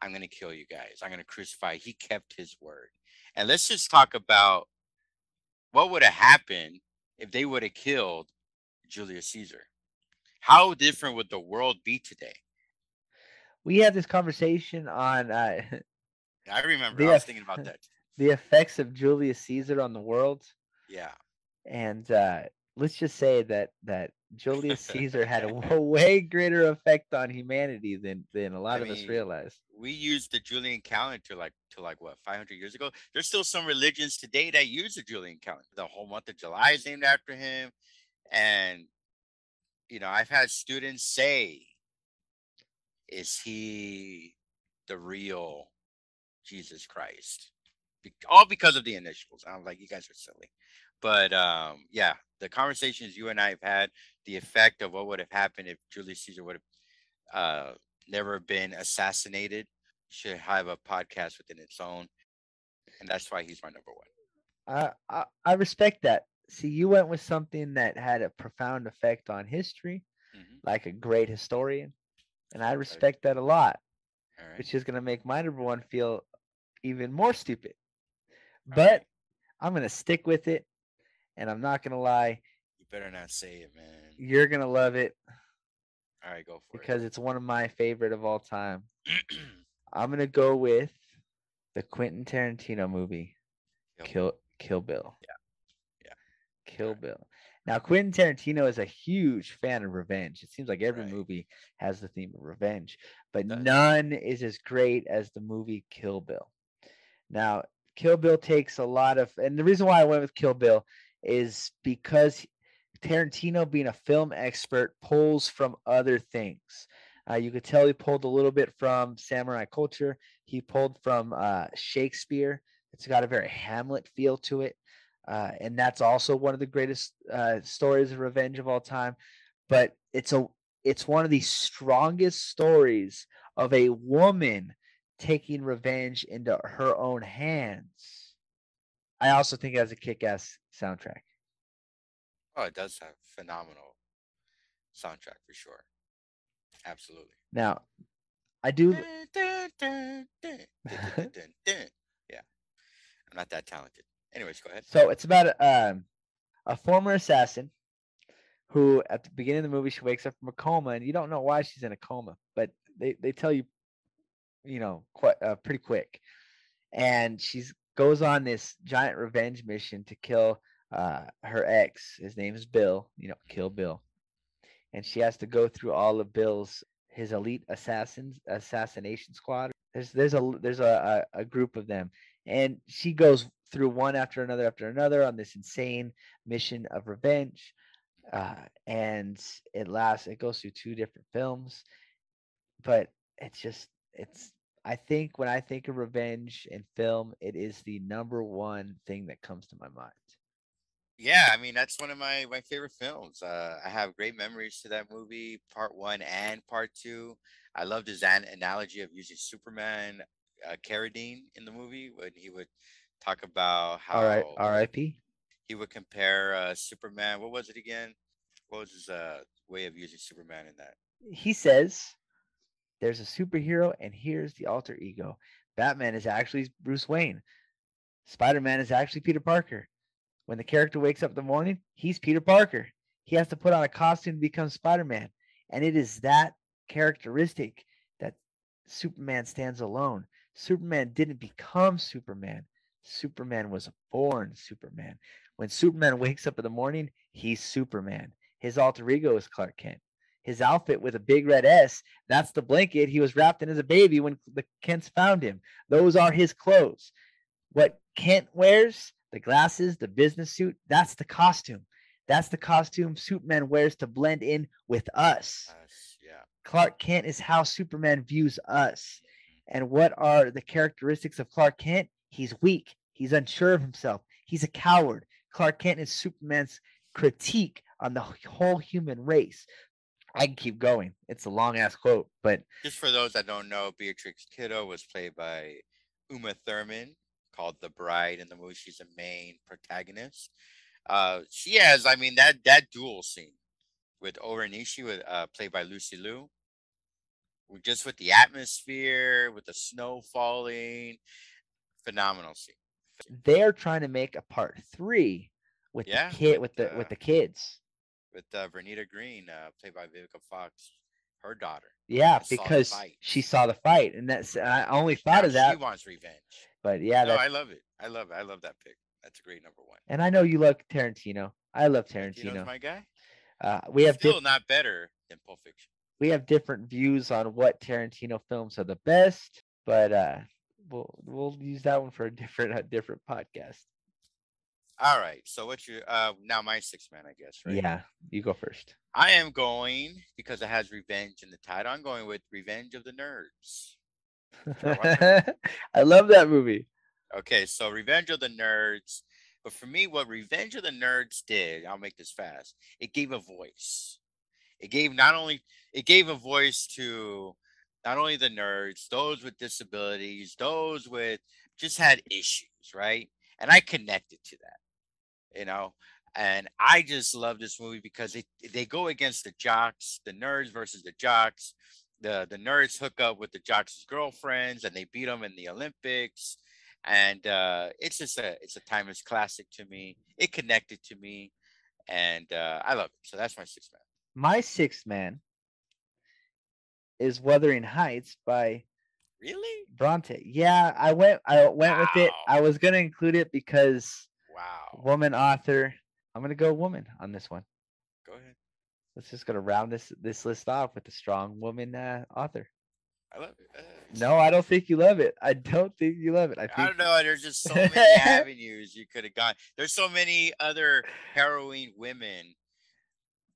I'm gonna kill you guys. I'm gonna crucify. He kept his word. And let's just talk about what would have happened if they would have killed Julius Caesar. How different would the world be today? We had this conversation on uh, I remember The I was thinking about that. the effects of Julius Caesar on the world, Yeah. and uh, let's just say that that Julius Caesar had a way greater effect on humanity than than a lot I of us realize. We used the Julian calendar like to like what 500 years ago. There's still some religions today that use the Julian calendar. The whole month of July is named after him, and you know, I've had students say, "Is he the real Jesus Christ?" Be- all because of the initials. I'm like, you guys are silly. But um, yeah, the conversations you and I have had, the effect of what would have happened if Julius Caesar would have uh, never been assassinated, should have a podcast within its own, and that's why he's my number one. I, I I respect that. See, you went with something that had a profound effect on history, Mhm. like a great historian, and I respect that a lot. Right. Which is gonna make my number one feel even more stupid. All But right. I'm gonna stick with it, and I'm not gonna lie. You better not say it, man. You're gonna love it All right, go for it. because it's one of my favorite of all time. I'm gonna go with the Quentin Tarantino movie, Kill Kill Kill Bill. Yeah. Yeah. Kill Alright. Bill. Now Quentin Tarantino is a huge fan of revenge. It seems like every Right. movie has the theme of revenge, but none is as great as the movie Kill Bill. Now, Kill Bill takes a lot of, and the reason why I went with Kill Bill is because Tarantino, being a film expert, pulls from other things. Uh, you could tell he pulled a little bit from samurai culture. He pulled from uh, Shakespeare. It's got a very Hamlet feel to it, uh, and that's also one of the greatest uh, stories of revenge of all time. But it's a it's one of the strongest stories of a woman taking revenge into her own hands. I also think it has a kick-ass soundtrack. oh, it does have phenomenal soundtrack for sure. Absolutely. Now, I do. Yeah, I'm not that talented. Anyways, go ahead. So it's about a, um, a former assassin who, at the beginning of the movie, she wakes up from a coma, and you don't know why she's in a coma, but they, they tell you, you know, quite uh, pretty quick. And she's goes on this giant revenge mission to kill uh, her ex. His name is Bill. You know, kill Bill. And she has to go through all of Bill's his elite assassins assassination squad. There's there's a there's a, a, a group of them and she goes through one after another after another on this insane mission of revenge uh, and it lasts it goes through two different films but it's just it's i think when i think of revenge in film it is the number one thing that comes to my mind Yeah, I mean that's one of my my favorite films. Uh, I have great memories to that movie, part one and part two. I loved his an- analogy of using Superman, uh, Carradine in the movie when he would talk about how all right rip he would compare uh, Superman. What was it again? What was his uh, way of using Superman in that? he says there's a superhero and here's the alter ego. Batman is actually bruce wayne. Spider-man is actually peter parker. When the character wakes up in the morning he's peter parker. He has to put on a costume to become spider-man. And it is that characteristic that superman stands alone. Superman didn't become superman. Superman was born superman. When superman wakes up in the morning he's superman. His alter ego is clark kent his outfit with a big red S. That's the blanket he was wrapped in as a baby when the Kents found him. Those are his clothes. What Kent wears, the glasses, the business suit, that's the costume. That's the costume Superman wears to blend in with us. Us, yeah. Clark Kent is how Superman views us. Mm-hmm. And what are the characteristics of Clark Kent? He's weak. He's unsure of himself. He's a coward. Clark Kent is Superman's critique on the whole human race. I can keep going. It's a long ass quote, but Just for those that don't know, Beatrix Kiddo was played by Uma Thurman, called the Bride in the movie. She's the main protagonist. Uh, she has, I mean, that that duel scene with O-Ren Ishii, with uh, played by Lucy Liu, just with the atmosphere, with the snow falling, phenomenal scene. they're trying to make a part three with Yeah, the kid with, the with the kids. With uh, Vernita Green, uh, played by Vivica Fox, her daughter. Yeah, saw because fight. she saw the fight, and that's I only thought Now of that. She wants revenge. But yeah, no, I love it. I love it. I love that pick. That's a great number one. and I know you love Tarantino. I love Tarantino's Tarantino. my guy. Uh, we have Still dif- not better than Pulp Fiction. we have different views on what Tarantino films are the best, but uh, we'll we'll use that one for a different a different podcast. All right. So what's your uh now my six man, I guess, right? Yeah, you go first. I am going because it has revenge in the title. I'm going with Revenge of the Nerds. I love that movie. Okay, so Revenge of the Nerds. But for me, what Revenge of the Nerds did, I'll make this fast. It gave a voice. It gave not only it gave a voice to not only the nerds, those with disabilities, those with just had issues, right? And I connected to that, you know. And I just love this movie because they they go against the jocks, the nerds versus the jocks. The the nerds hook up with the jocks' girlfriends and they beat them in the Olympics. And uh, it's just a it's a timeless classic to me. It connected to me, and uh, I love it. So that's my sixth man. My sixth man is Wuthering Heights by Really? Bronte. Yeah, I went I went with it. I was gonna include it because Wow. woman author. I'm gonna go woman on this one. Go ahead. Let's just gonna round this this list off with a strong woman uh, author. I love it. Uh, No, I don't think you love it. I don't think you love it. I I don't know. There's just so many avenues you could have gone. There's so many other heroine women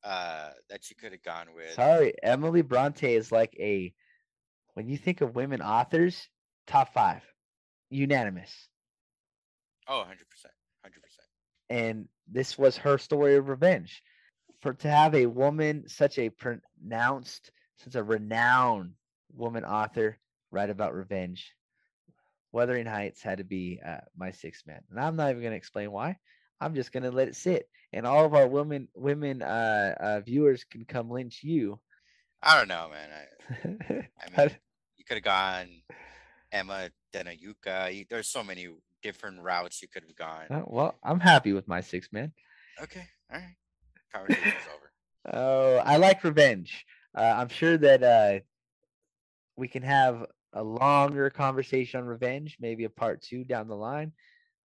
uh, that you could have gone with. sorry, Emily Bronte is like a when you think of women authors, top five, unanimous. Oh, 100%. 100%. And this was her story of revenge. For to have a woman, such a pronounced, such a renowned woman author, write about revenge, Wuthering Heights had to be uh, my sixth man, and I'm not even going to explain why. I'm just going to let it sit, and all of our women women uh, uh, viewers can come lynch you. I don't know, man. I, I mean, you could have gone Emma Denayuka. You- There's so many different routes you could have gone. Uh, well, I'm happy with my six man. Okay. All right. Conversation's over. Oh, I like revenge. Uh, I'm sure that uh, we can have a longer conversation on revenge, maybe a part two down the line.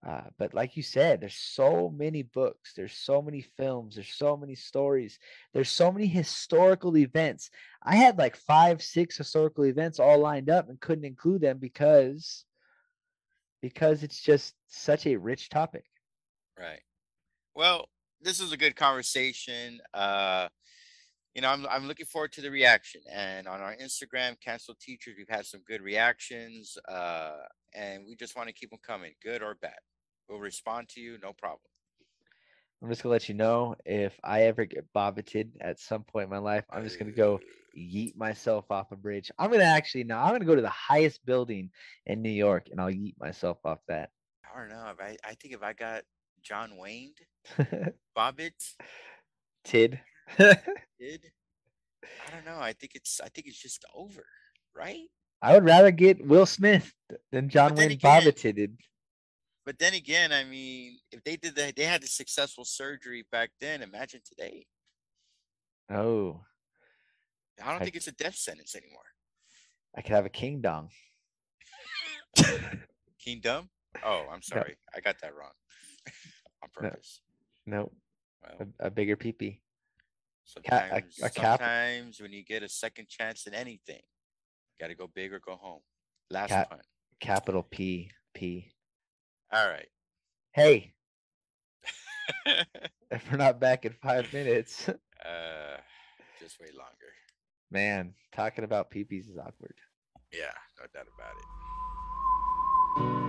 Uh, but like you said, there's so many books, there's so many films, there's so many stories, there's so many historical events. I had like five, six historical events all lined up and couldn't include them because because it's just such a rich topic. Right. Well, this is a good conversation. Uh, you know, I'm I'm looking forward to the reaction. And on our Instagram, cancel teachers, we've had some good reactions. Uh, and we just want to keep them coming, good or bad. We'll respond to you, no problem. I'm just gonna let you know if I ever get bobbited at some point in my life, I'm just gonna go yeet myself off a bridge. I'm gonna actually no, I'm gonna go to the highest building in New York and I'll yeet myself off that. I don't know. I I think if I got John Wayne, Bobbit Tid. Tid. I don't know. I think it's I think it's just over, right? I would rather get Will Smith than John Wayne again- bobbited. But then again, I mean, if they did that, they had the successful surgery back then. Imagine today. Oh, I don't I- think it's a death sentence anymore. I could have a king dong. Kingdom? Oh, I'm sorry. I got that wrong on purpose. No, Well, a, a bigger peepee. a- sometimes, a cap- sometimes when you get a second chance in anything, got to go big or go home. Last Cap- punt. Capital P P. All right. Hey, if we're not back in five minutes, uh, just wait longer. man, talking about peepees is awkward. Yeah, no doubt about it.